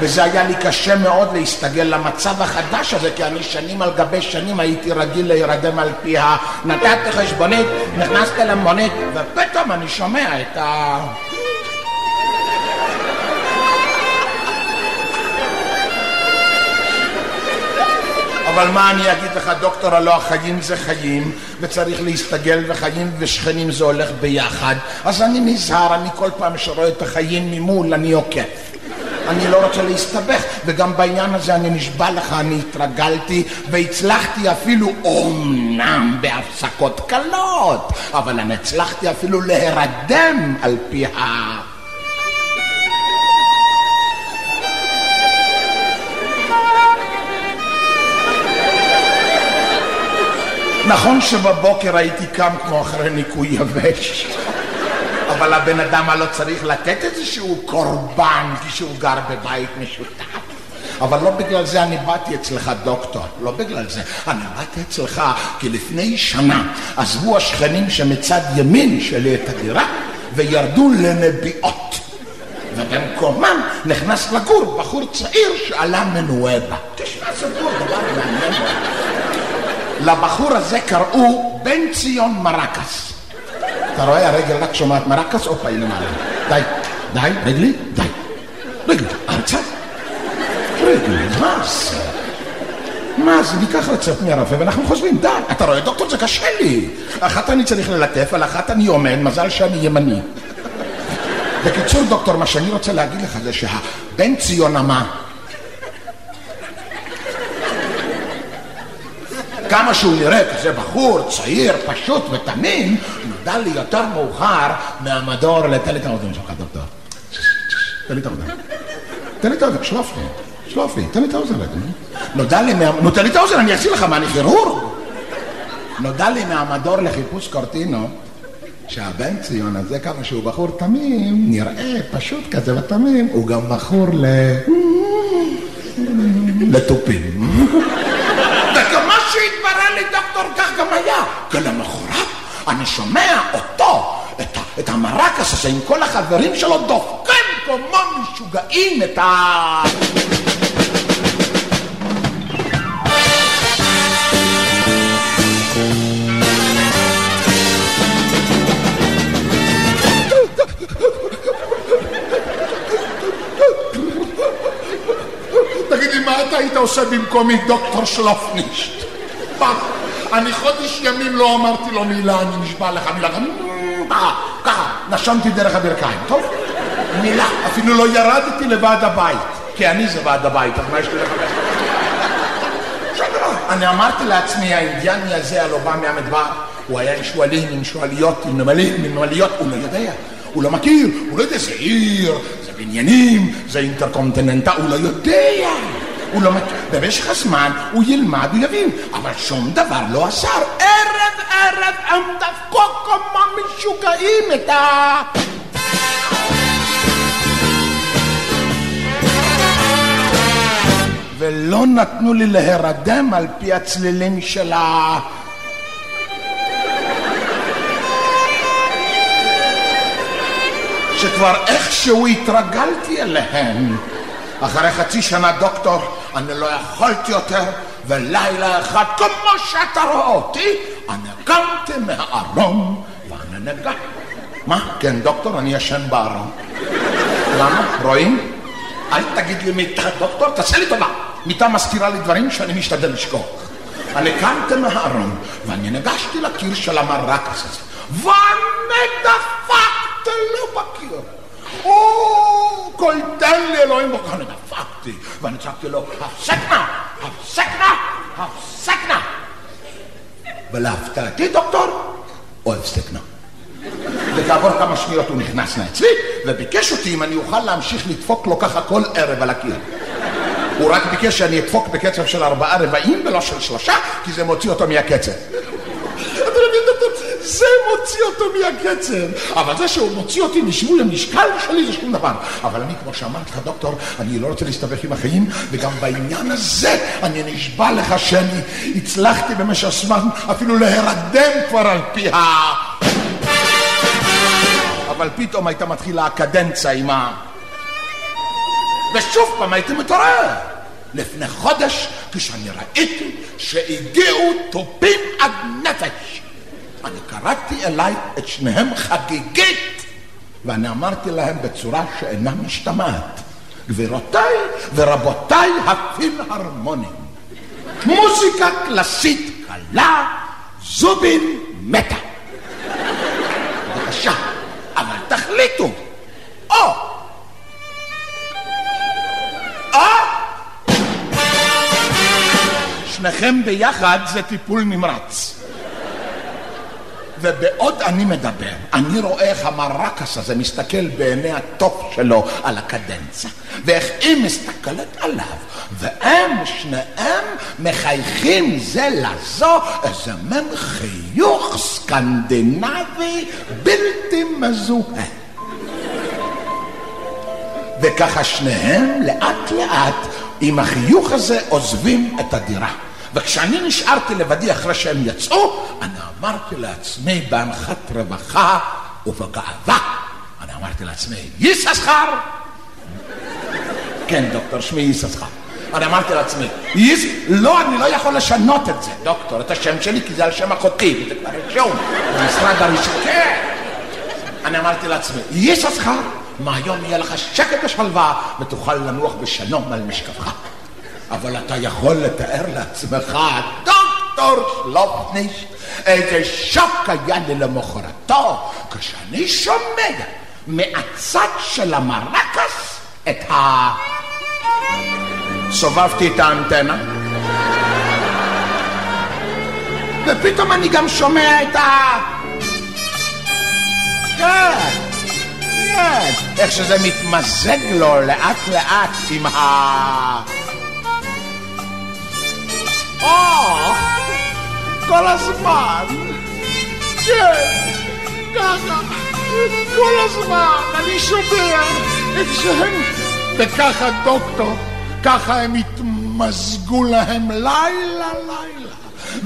וזה היה לי קשה מאוד להסתגל למצב החדש הזה, כי אני שנים על גבי שנים הייתי רגיל להירדם על פיה. נתתי חשבונית, נכנסתי למונית, ופתאום אני שומע את ה... אבל מה אני אגיד לך, דוקטור, הלא החיים זה חיים, וצריך להסתגל, וחיים ושכנים זה הולך ביחד. אז אני נזהר, אני כל פעם שרואה את החיים ממול, אני עוקף. אני לא רוצה להסתבך, וגם בעניין הזה אני נשבע לך, אני התרגלתי והצלחתי אפילו, אומנם בהפסקות קלות, אבל אני הצלחתי אפילו להירדם על פי ה... נכון שבבוקר הייתי קם כמו אחרי ניקוי יבש, אבל הבן אדם הלא צריך לתת איזשהו קורבן כשהוא גר בבית משותף. אבל לא בגלל זה אני באתי אצלך, דוקטור, לא בגלל זה. אני באתי אצלך כי לפני שנה עזבו השכנים שמצד ימין שלי את הדירה וירדו לנביעות. ובמקומם נכנס לגור בחור צעיר שעלה מנואבה. תשמע סיפור, דבר מעניין. לבחור הזה קראו בן ציון מרקס. אתה רואה, הרגל רק שומעת מרקס, הופה, הנה מעלה. די, די, רגלי, די. רגלי, ארצה. רגלי, מה זה? מה זה? ניקח רצפט מהרופא ואנחנו חושבים, די. אתה רואה, דוקטור, זה קשה לי. אחת אני צריך ללטף, על אחת אני עומד, מזל שאני ימני. בקיצור, דוקטור, מה שאני רוצה להגיד לך זה שהבן ציון אמר כמה שהוא נראה כזה בחור צעיר, פשוט ותמים, נודע לי יותר מאוחר מהמדור לתן לי את האוזן שלך, דוקטור. תן לי את האוזן. תן לי את האוזן, שלוף לי. שלוף לי, תן לי את האוזן. נודע לי מה... נו, תן לי את האוזן, אני אעשי לך, מה, אני כירורג? נודע לי מהמדור לחיפוש קורטינו שהבן ציון הזה, כמה שהוא בחור תמים, נראה פשוט כזה ותמים, הוא גם בחור ל... *laughs* לתופים. לי, דוקטור, כך גם היה. כי למחרת אני שומע אותו, את, את המרקס הזה עם כל החברים שלו, דופקן כמו משוגעים את ה... מה אתה היית עושה במקומי, דוקטור שלופנישט? אני חודש ימים לא אמרתי לו מילה, אני נשבע לך מילה. ככה, ככה, נשמתי דרך הברכיים, טוב? מילה, אפילו לא ירדתי לוועד הבית, כי אני זה ועד הבית, אז מה יש לי? בסדר, אני אמרתי לעצמי, האינדיאני הזה הלא בא מהמדבר, הוא היה עם שועלים, עם שועליות, עם נמלים, עם נמליות, הוא לא יודע, הוא לא מכיר, הוא לא יודע, זה עיר, זה בניינים, זה אינטרקונטיננטל, הוא לא יודע. הוא לא מכיר, במשך הזמן הוא ילמד, הוא יבין, אבל שום דבר לא עזר. ערב ערב הם דפקו כמו משוגעים את ה... ולא נתנו לי להירדם על פי הצלילים של ה... שכבר איכשהו התרגלתי אליהם. אחרי חצי שנה דוקטור, אני לא יכולתי יותר, ולילה אחד, כמו שאתה רואה אותי, אני קמתי מהארון ואני נגע. מה? כן, דוקטור, אני ישן בארון. למה? רואים? אל תגיד לי מיטה, דוקטור, תעשה לי טובה. מיטה מזכירה לי דברים שאני משתדל לשכוח. אני קמתי מהארון, ואני ניגשתי לקיר של המרקס הזה, ואני דפקתי לו בקיר. או, כל תן לי אלוהים בו, אני דפקתי, ואני צעקתי לו, הפסק נא, הפסק נא, הפסק נא. ולהפתעתי, דוקטור, הוא הפסק נא. וכעבור כמה שניות הוא נכנס אצלי וביקש אותי אם אני אוכל להמשיך לדפוק לו ככה כל ערב על הקיר. הוא רק ביקש שאני אדפוק בקצב של ארבעה רבעים ולא של שלושה, כי זה מוציא אותו מהקצב. זה מוציא אותו מהקצב. אבל זה שהוא מוציא אותי משיווי המשקל שלי זה שום דבר. אבל אני, כמו שאמרתי לך, דוקטור, אני לא רוצה להסתבך עם החיים, וגם בעניין הזה אני נשבע לך שאני הצלחתי במשך זמן אפילו להירדם כבר על פי ה... אבל פתאום הייתה מתחילה הקדנציה עם ה... ושוב פעם הייתי מתעורר. לפני חודש, כשאני ראיתי שהגיעו תופים עד נפש. אני קראתי אליי את שניהם חגיגית, ואני אמרתי להם בצורה שאינה משתמעת, גבירותיי ורבותיי הפילהרמונים, מוזיקה קלאסית קלה, זובין מתה. בבקשה, אבל תחליטו, או או שניכם ביחד זה טיפול נמרץ. ובעוד אני מדבר, אני רואה איך המרקס הזה מסתכל בעיני התוף שלו על הקדנציה, ואיך היא מסתכלת עליו, והם שניהם מחייכים זה לזו איזה מין חיוך סקנדינבי בלתי מזוהה. וככה שניהם לאט לאט עם החיוך הזה עוזבים את הדירה. וכשאני נשארתי לבדי אחרי שהם יצאו, אני אמרתי לעצמי באנחת רווחה ובגאווה, אני אמרתי לעצמי, יששכר! כן, דוקטור, שמי יששכר. אני אמרתי לעצמי, יש... לא, אני לא יכול לשנות את זה, דוקטור, את השם שלי, כי זה על שם אחותי, וזה כבר רשום במשרד הראשון. כן. אני אמרתי לעצמי, יששכר, מהיום יהיה לך שקט ושלווה, ותוכל לנוח בשלום על משכבך. אבל אתה יכול לתאר לעצמך, דוקטור שלופניש, איזה שוק היה לי למחרתו, כשאני שומע מהצד של המרקס את ה... סובבתי את האנטנה, ופתאום אני גם שומע את ה... כן, כן, איך שזה מתמזג לו לאט לאט עם ה... כל הזמן. כן, ככה, כל הזמן, אני שומע את שהם... וככה, דוקטור, ככה הם התמזגו להם לילה לילה.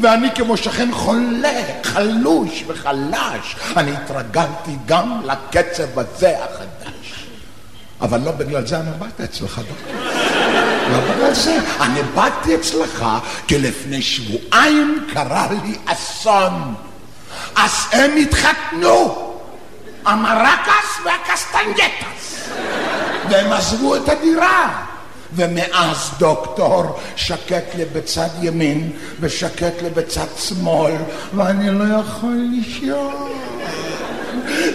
ואני כמו שכן חולה, חלוש וחלש, אני התרגלתי גם לקצב הזה החדש. אבל לא בגלל זה אני באתי אצלך, דוקטור. לא בגלל זה. אני באתי אצלך כי לפני שבועיים קרה לי אסון. אז הם התחתנו, המרקס והקסטנגטס, והם עזבו את הדירה. ומאז, דוקטור, שקט לי בצד ימין ושקט לי בצד שמאל, ואני לא יכול לישון.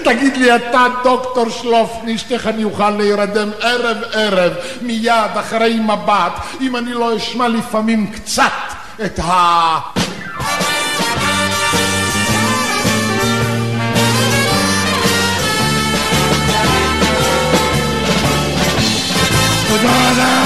תגיד לי אתה, דוקטור שלופניש, איך אני אוכל להירדם ערב-ערב, מיד אחרי מבט, אם אני לא אשמע לפעמים קצת את ה... תודה אדם!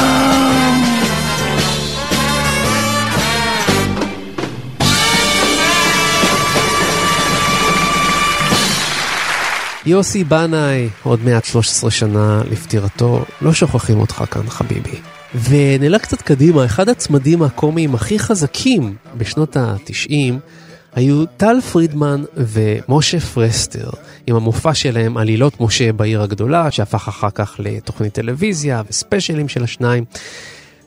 יוסי בנאי, עוד מעט 13 שנה לפטירתו, לא שוכחים אותך כאן חביבי. ונלך קצת קדימה, אחד הצמדים הקומיים הכי חזקים בשנות ה-90 היו טל פרידמן ומשה פרסטר, עם המופע שלהם עלילות משה בעיר הגדולה, שהפך אחר כך לתוכנית טלוויזיה וספיישלים של השניים.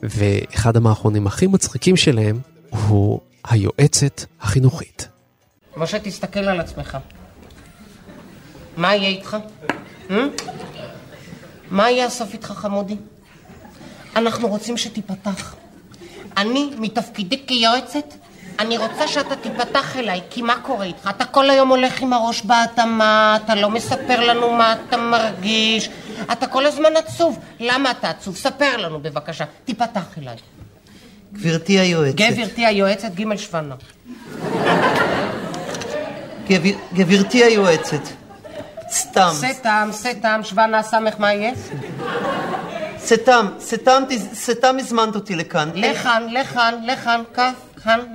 ואחד המערכונים הכי מצחיקים שלהם הוא היועצת החינוכית. משה, תסתכל על עצמך. מה יהיה איתך? Hmm? מה יהיה הסוף איתך, חמודי? אנחנו רוצים שתיפתח. אני, מתפקידי כיועצת, אני רוצה שאתה תיפתח אליי, כי מה קורה איתך? אתה כל היום הולך עם הראש באדמה, אתה לא מספר לנו מה אתה מרגיש, אתה כל הזמן עצוב. למה אתה עצוב? ספר לנו בבקשה. תיפתח אליי. גברתי היועצת. גברתי היועצת, ג' שוונה. גב- גברתי היועצת. סתם. סתם, סתם, שוונה, סמך, מה יהיה? סתם, סתם, סתם הזמנת אותי לכאן. לכאן, לכאן, לכאן, כאן,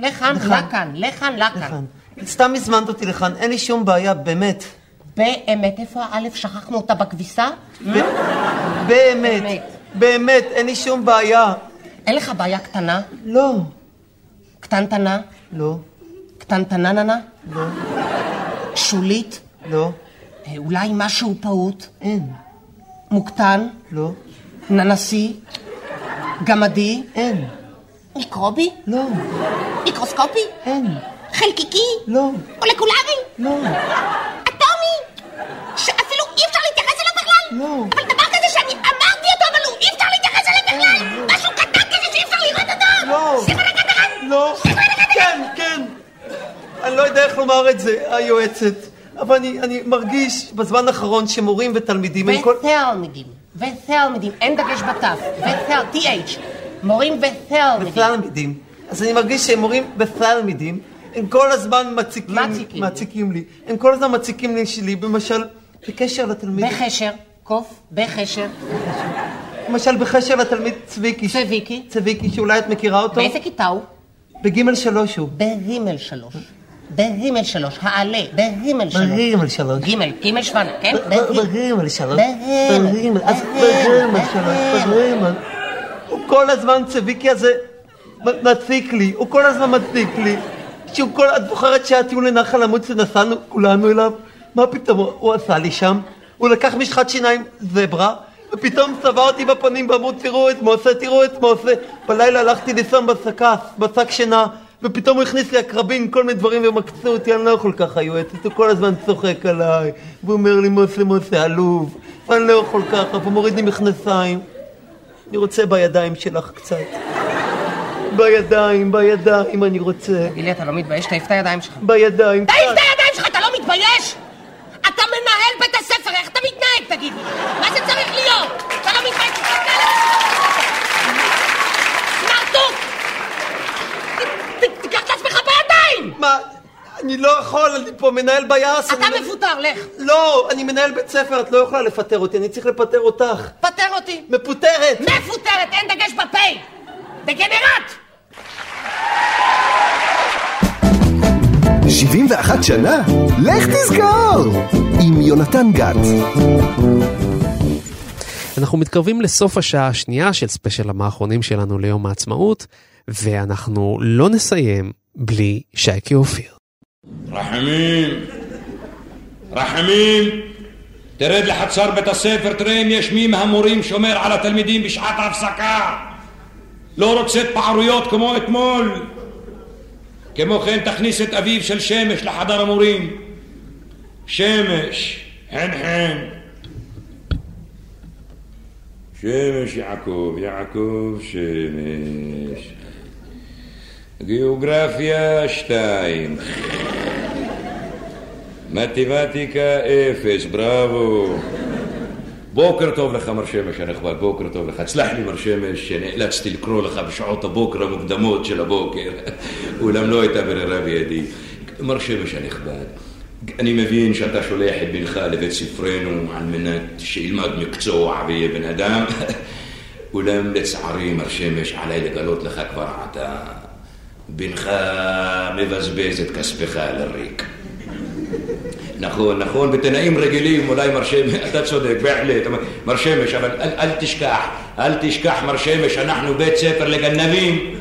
לכאן, לכאן. לכאן, לכאן, לכאן. סתם הזמנת אותי לכאן, אין לי שום בעיה, באמת. באמת, איפה האלף? שכחנו אותה בכביסה? באמת, באמת, אין לי שום בעיה. אין לך בעיה קטנה? לא. קטנטנה? לא. קטנטנננה? לא. שולית? לא. אולי משהו פעוט? אין. מוקטן? לא. ננסי? גמדי? אין. מיקרובי? לא. מיקרוסקופי? אין. חלקיקי? לא. מולקולרי? לא. אטומי? שאפילו אי אפשר להתייחס אליו בכלל? לא. אבל דבר כזה שאני אמרתי אותו, אבל הוא אי אפשר להתייחס אליו בכלל! משהו קטן כזה שאי אפשר לראות אותו! לא. רגע, אחד! לא. כן, כן. אני לא יודע איך לומר את זה, היועצת. אבל אני, אני מרגיש בזמן האחרון שמורים ותלמידים הם כל... ותלמידים, ותלמידים, אין דגש בתף, ותל, TH, מורים ותלמידים. בתלמידים. אז אני מרגיש שמורים בתלמידים הם כל הזמן מציקים. מציקים. מציקים לי. הם כל הזמן מציקים לי שלי, למשל, בקשר לתלמיד... בחשר, קוף, בחשר. למשל, בקשר לתלמיד צביקי. צביקי. צביקי, שאולי את מכירה אותו? באיזה כיתה הוא? בגימל שלוש הוא. בגימל שלוש. בגימל שלוש, העלה, בגימל שלוש. בגימל שלוש. גימל, גימל שוונה, כן? בגימל שלוש. בגימל. אז בגימל שלוש, בגימל. הוא כל הזמן, צביקי הזה, מ- מציק לי, הוא כל הזמן מציק לי. שהוא כל, את זוכרת שהטיול לנחל עמוד שנסענו כולנו אליו? מה פתאום הוא- עשה לי שם? הוא לקח משחת שיניים זברה, ופתאום צבע אותי בפנים ואמרו תראו את מוסה, תראו את מוסה. בלילה הלכתי לישון בשק"ס, בשק שינה, ופתאום הוא הכניס לי עקרבים, כל מיני דברים ומקצו אותי, אני לא יכול ככה יועצת, הוא כל הזמן צוחק עליי, והוא אומר לי מוסה מוסה עלוב, ואני לא יכול ככה, והוא מוריד לי מכנסיים. אני רוצה בידיים שלך קצת. בידיים, בידיים אני רוצה. גילי, אתה לא מתבייש? תעיף את הידיים שלך. בידיים. תעיף את הידיים שלך, אתה לא מתבייש? אתה מנהל בית הספר, איך אתה מתנהג, תגיד לי? מה זה צריך להיות? אתה לא מתבייש? סמרטוט! ת- ת- תיקח את עצמך בידיים! מה? אני לא יכול, אני פה מנהל ביאס. אתה אני- מפוטר, לך. לא, אני מנהל בית ספר, את לא יכולה לפטר אותי, אני צריך לפטר אותך. פטר אותי. מפוטרת. מפוטרת, אין דגש בפה! דגנרט! 71 שנה? לך תזכור! עם יונתן גת. אנחנו מתקרבים לסוף השעה השנייה של ספיישל המערכונים שלנו ליום העצמאות, ואנחנו לא נסיים בלי שייקי אופיר. רחמים, רחמים, תרד לחצר בית הספר, תראה אם יש מי מהמורים שומר על התלמידים בשעת ההפסקה. לא רוצה התפערויות כמו אתמול. כמו כן תכניס את אביו של שמש לחדר המורים. שמש, חן חן. שמש יעקב, יעקב שמש. גיאוגרפיה שתיים. מתמטיקה אפס, בראבו. בוקר טוב לך, מר שמש הנכבד, בוקר טוב לך. סלח לי, מר שמש, שנאלצתי לקרוא לך בשעות הבוקר המוקדמות של הבוקר, *laughs* אולם לא הייתה ברירה בידי. מר שמש הנכבד, אני מבין שאתה שולח את בנך לבית ספרנו על מנת שילמד מקצוע ויהיה בן אדם, *laughs* אולם לצערי, מר שמש, עליי לגלות לך כבר עתה, בנך מבזבז את כספך על הריק. נכון, נכון, בתנאים רגילים אולי מר שמש, *laughs* אתה צודק, בהחלט, מר שמש, אבל אל, אל תשכח, אל תשכח מר שמש, אנחנו בית ספר לגנבים.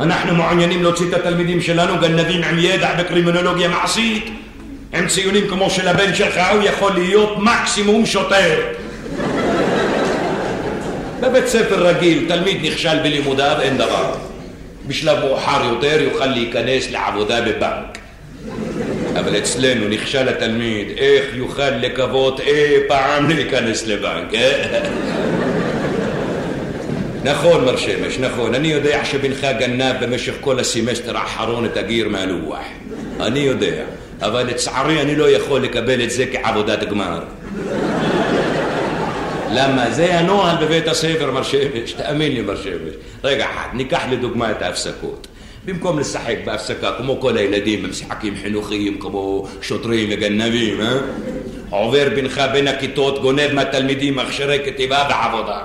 אנחנו מעוניינים להוציא את התלמידים שלנו גנבים עם ידע בקרימינולוגיה מעשית. עם ציונים כמו של הבן שלך, הוא יכול להיות מקסימום שוטר. בבית ספר רגיל, תלמיד נכשל בלימודיו, אין דבר. בשלב מאוחר יותר יוכל להיכנס לעבודה בבנק. אבל אצלנו נכשל התלמיד, איך יוכל לקוות אי פעם להיכנס לבנק, אה? נכון, מר שמש, נכון. אני יודע שבנך גנב במשך כל הסמסטר האחרון את הגיר מהלוח. אני יודע. אבל לצערי אני לא יכול לקבל את זה כעבודת גמר. למה? זה הנוהל בבית הספר, מר שמש. תאמין לי, מר שמש. רגע אחד, ניקח לדוגמה את ההפסקות. במקום לשחק בהפסקה כמו כל הילדים במשחקים חינוכיים כמו שוטרים וגנבים, אה? עובר בינך בין הכיתות, גונב מהתלמידים מכשירי כתיבה ועבודה.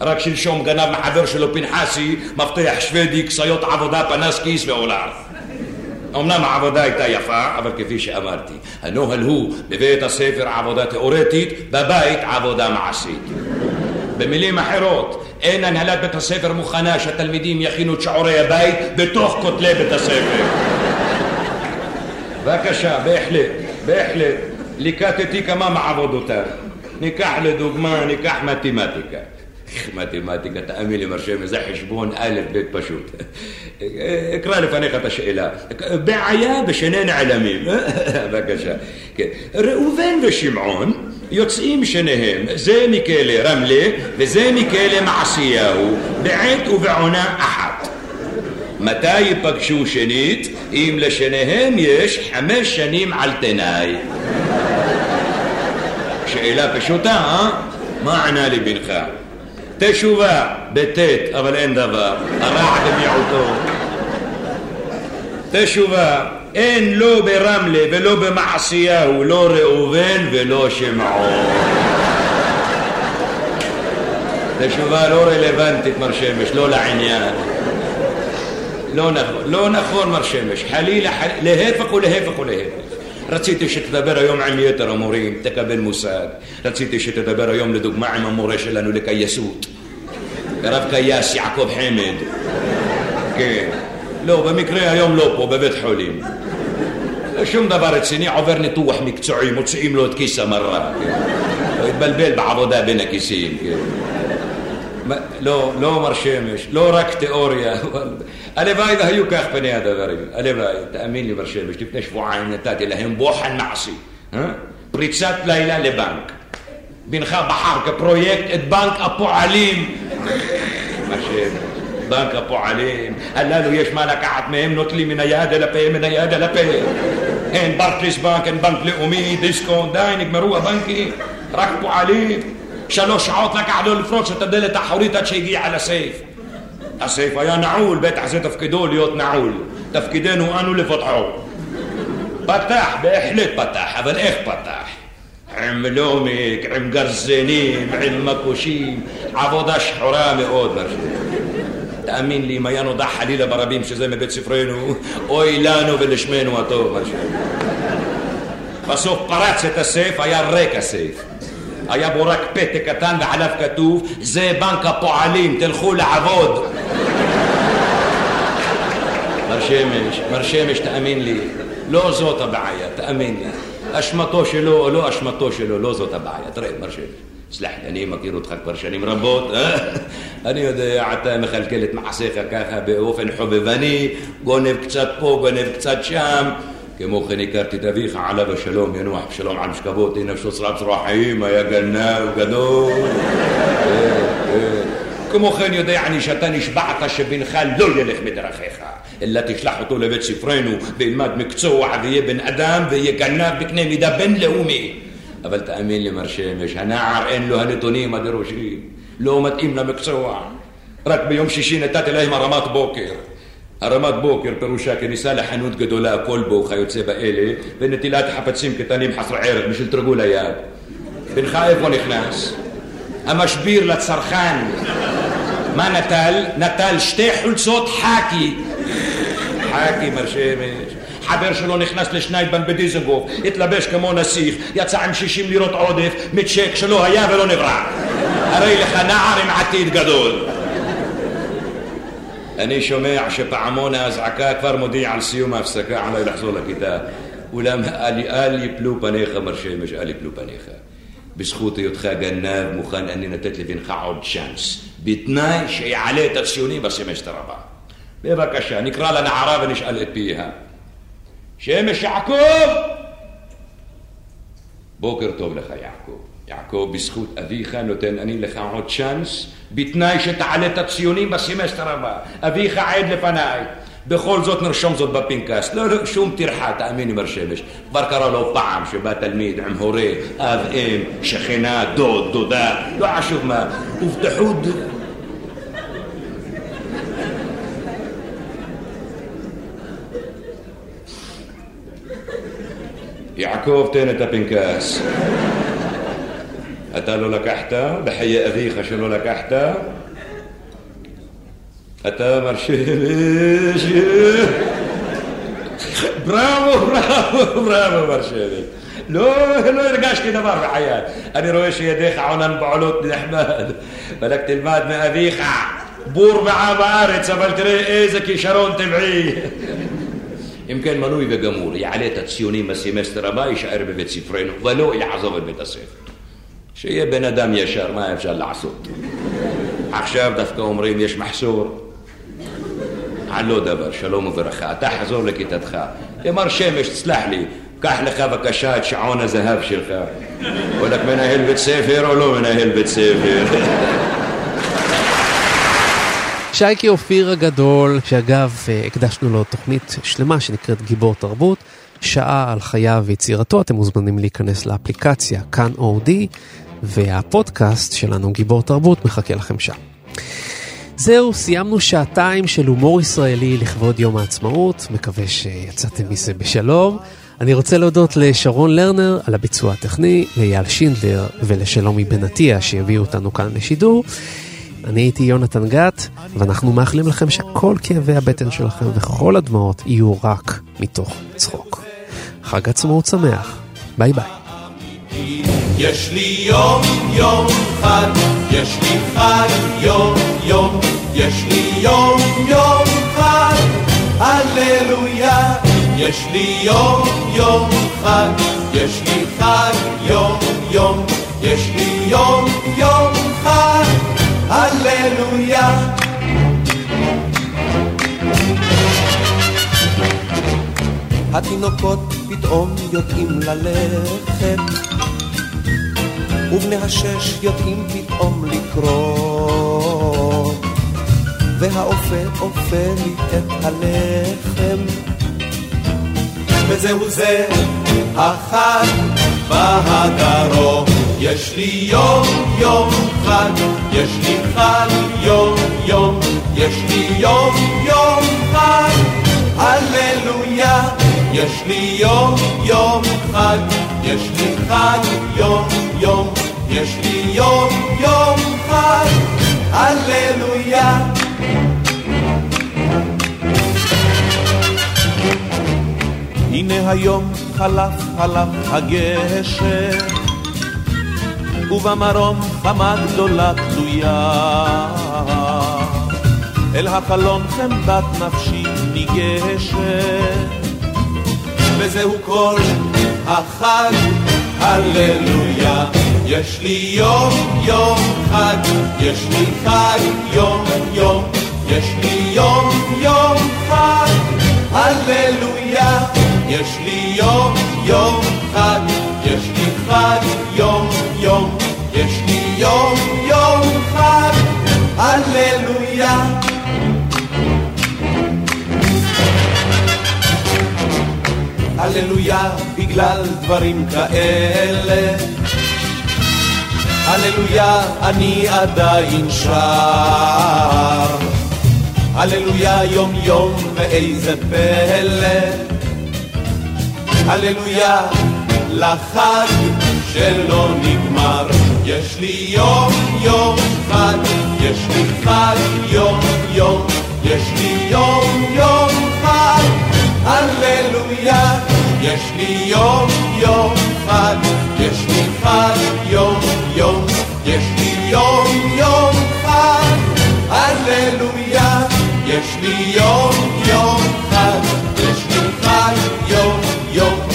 רק שלשום גנב מחבר שלו פנחסי, מפתח שוודי, כסיות עבודה, פנס כיס ועולר. אמנם העבודה הייתה יפה, אבל כפי שאמרתי, הנוהל הוא בבית הספר עבודה תאורטית, בבית עבודה מעשית. במילים אחרות, אין הנהלת בית הספר מוכנה שהתלמידים יכינו את שיעורי הבית בתוך כותלי בית הספר. בבקשה, בהחלט, בהחלט. ליקטתי כמה מעבודותיו. ניקח לדוגמה, ניקח מתמטיקה. מתמטיקה, תאמין לי מר שמש, זה חשבון א' ב' פשוט. אקרא לפניך את השאלה. בעיה בשני נעלמים. *laughs* בבקשה. כן. ראובן ושמעון יוצאים שניהם, זה מכלא רמלה וזה מכלא מעשיהו, בעת ובעונה אחת. מתי ייפגשו שנית? אם לשניהם יש חמש שנים על תנאי. שאלה פשוטה, אה? מה ענה לי בנך? תשובה, בטית, אבל אין דבר. הרע במיעוטו. תשובה, אין לא ברמלה ולא במעשיהו, לא ראובן ולא שמעון. תשובה לא רלוונטית, מר שמש, לא לעניין. לא נכון, לא נכון, מר שמש. חלילה, חל... להפך ולהפך ולהפך. רציתי שתדבר היום עם יתר המורים, תקבל מושג. רציתי שתדבר היום לדוגמה עם המורה שלנו לקייסות. הרב קייס יעקב חמד. כן. לא, במקרה היום לא פה, בבית חולים. לא שום דבר רציני, עובר ניתוח מקצועי, מוציאים לו את כיס המרה. כן. הוא התבלבל בעבודה בין הכיסים. כן. לא, לא מר שמש, לא רק תיאוריה. *laughs* אבל- הלוואי והיו כך פני הדברים. הלוואי, תאמין לי מר שמש, לפני שבועיים נתתי להם בוחן מעשי. אה? פריצת לילה לבנק. בנך בחר כפרויקט את בנק הפועלים. *laughs* מר שמש, בנק הפועלים. הללו יש מה לקחת מהם, נוטלים מן היד אל הפה, מן היד אל הפה. אין ברקליס בנק, אין בנק לאומי, דיסקונט, די, נגמרו הבנקים. רק פועלים. שלוש שעות לקח לו לפרוץ את הדלת האחורית עד שהגיע לסייף. הסייף היה נעול, בטח זה תפקידו להיות נעול. תפקידנו אנו לפתחו. פתח, בהחלט פתח, אבל איך פתח? עם לומיק, עם גרזנים, עם מקושים, עבודה שחורה מאוד. תאמין לי, אם היה נודע חלילה ברבים שזה מבית ספרנו, אוי לנו ולשמנו הטוב. בסוף פרץ את הסייף, היה ריק הסייף. היה בו רק פתק קטן ועליו כתוב, זה בנק הפועלים, תלכו לעבוד. מר שמש, מר שמש, תאמין לי, לא זאת הבעיה, תאמין לי. אשמתו שלו או לא אשמתו שלו, לא זאת הבעיה. תראה, מר שמש, סלח לי, אני מכיר אותך כבר שנים רבות, אה? אני יודע, אתה מכלכל את מעשיך ככה באופן חובבני, גונב קצת פה, גונב קצת שם. כמו כן הכרתי את אביך עליו השלום, ינוח בשלום על משכבותי נפשו שרץ רוחים, היה גנב גדול. כמו כן יודע אני שאתה נשבעת שבנך לא ילך בדרכיך, אלא תשלח אותו לבית ספרנו וילמד מקצוע ויהיה בן אדם ויהיה גנב בקנה מידה בינלאומי. אבל תאמין לי מר שמש, הנער אין לו הנתונים הדרושים, לא מתאים למקצוע. רק ביום שישי נתתי להם הרמת בוקר. הרמת בוקר פירושה כניסה לחנות גדולה, כלבו וכיוצא באלה, ונטילת חפצים קטנים חסרי ערך בשביל תרגול היד. בנך איפה נכנס? המשביר לצרכן. מה נטל? נטל שתי חולצות חאקי. חאקי מר שמש. חבר שלו נכנס לשניידבן בדיזנגוף, התלבש כמו נסיך, יצא עם 60 לירות עודף מצ'ק שלא היה ולא נברא. הרי לך נער עם עתיד גדול. אני שומע שפעמון האזעקה כבר מודיע על סיום ההפסקה, עליי לחזור לכיתה. אולם אל יפלו פניך, מר שמש, אל יפלו פניך. בזכות היותך גנב, מוכן אני לתת לבנך עוד צ'אנס, בתנאי שיעלה את הציונים בסמסטר הבא. בבקשה, נקרא לנערה ונשאל את פיה. שמש יעקב! בוקר טוב לך, יעקב. יעקב, בזכות אביך נותן אני לך עוד צ'אנס, בתנאי שתעלה את הציונים בסמסטר הבא. אביך עד לפניי. בכל זאת נרשום זאת בפנקס. לא, לא, שום טרחה, תאמיני מר שמש. כבר קרה לו פעם שבא תלמיד עם הורה, אב, אם, שכנה, דוד, דודה, לא חשוב מה. הובטחו... יעקב, תן את הפנקס. אתה לא לקחת, בחיי אביך שלא לקחת. אתה מר שמש. בראבו, בראבו, בראבו מר שמש. לא, לא הרגשתי דבר בחיי. אני רואה שידיך עונן פעולות נחמד. בלק תלמד מאביך. בור בעם הארץ, אבל תראה איזה כישרון טבעי. אם כן, מנוי וגמור, יעלה את הציונים בסמסטר הבא, יישאר בבית ספרנו, ולא יעזוב את בית הספר. שיהיה בן אדם ישר, מה אפשר לעשות? עכשיו דווקא אומרים יש מחסור. על לא דבר, שלום וברכה. אתה חזור לכיתתך. מר שמש, תסלח לי, קח לך בבקשה את שעון הזהב שלך. וואלכ מנהל בית ספר או לא מנהל בית ספר? שייקי אופיר הגדול, שאגב אה, הקדשנו לו תוכנית שלמה שנקראת גיבור תרבות, שעה על חייו ויצירתו, אתם מוזמנים להיכנס לאפליקציה כאן אודי, והפודקאסט שלנו גיבור תרבות מחכה לכם שם. זהו, סיימנו שעתיים של הומור ישראלי לכבוד יום העצמאות, מקווה שיצאתם מזה בשלום. אני רוצה להודות לשרון לרנר על הביצוע הטכני, לאייל שינדלר ולשלומי בן עטיה שהביאו אותנו כאן לשידור. אני הייתי יונתן גת, ואנחנו מאחלים לכם שכל כאבי הבטן שלכם וכל הדמעות יהיו רק מתוך צחוק. חג עצמאות שמח, ביי ביי. יש לי יום יום חג, יש לי חג יום יום, יש לי יום יום חג, הללויה. יש לי יום יום חג, יש לי חג יום יום, יש לי יום יום חג, הללויה. התינוקות פתאום יודעים ללכת ובני השש יודעים פתאום לקרוא. והאופה אופה לי את הלחם. וזהו זה החג בהדרום יש לי יום יום חג, יש לי חג יום יום, יש לי יום יום חג, הללויה. יש לי יום יום חג, יש לי חג יום יום, יש לי יום יום חג, הללויה. הנה היום חלף חלף הגשר, ובמרום חמה גדולה תלויה. אל החלון חמדת נפשי ניגשת. וזהו כל החג, הללויה. יש לי יום יום חג, יש לי חג יום יום, יש לי יום יום חג, הללויה. יש לי יום יום חג, יש לי חג יום יום, יש לי יום יום חג, הללויה. הללויה בגלל דברים כאלה. הללויה אני עדיין שר. הללויה יום יום ואיזה פלא. הללויה לחג שלא נגמר. יש לי יום יום חג, יש לי חג יום יום, יש לי יום יום חג, הללויה. יש לי יום יום חג, יש לי חג יום יום, יש לי יום יום חג, הללויה, יש לי יום יום חג, יש לי חג יום יום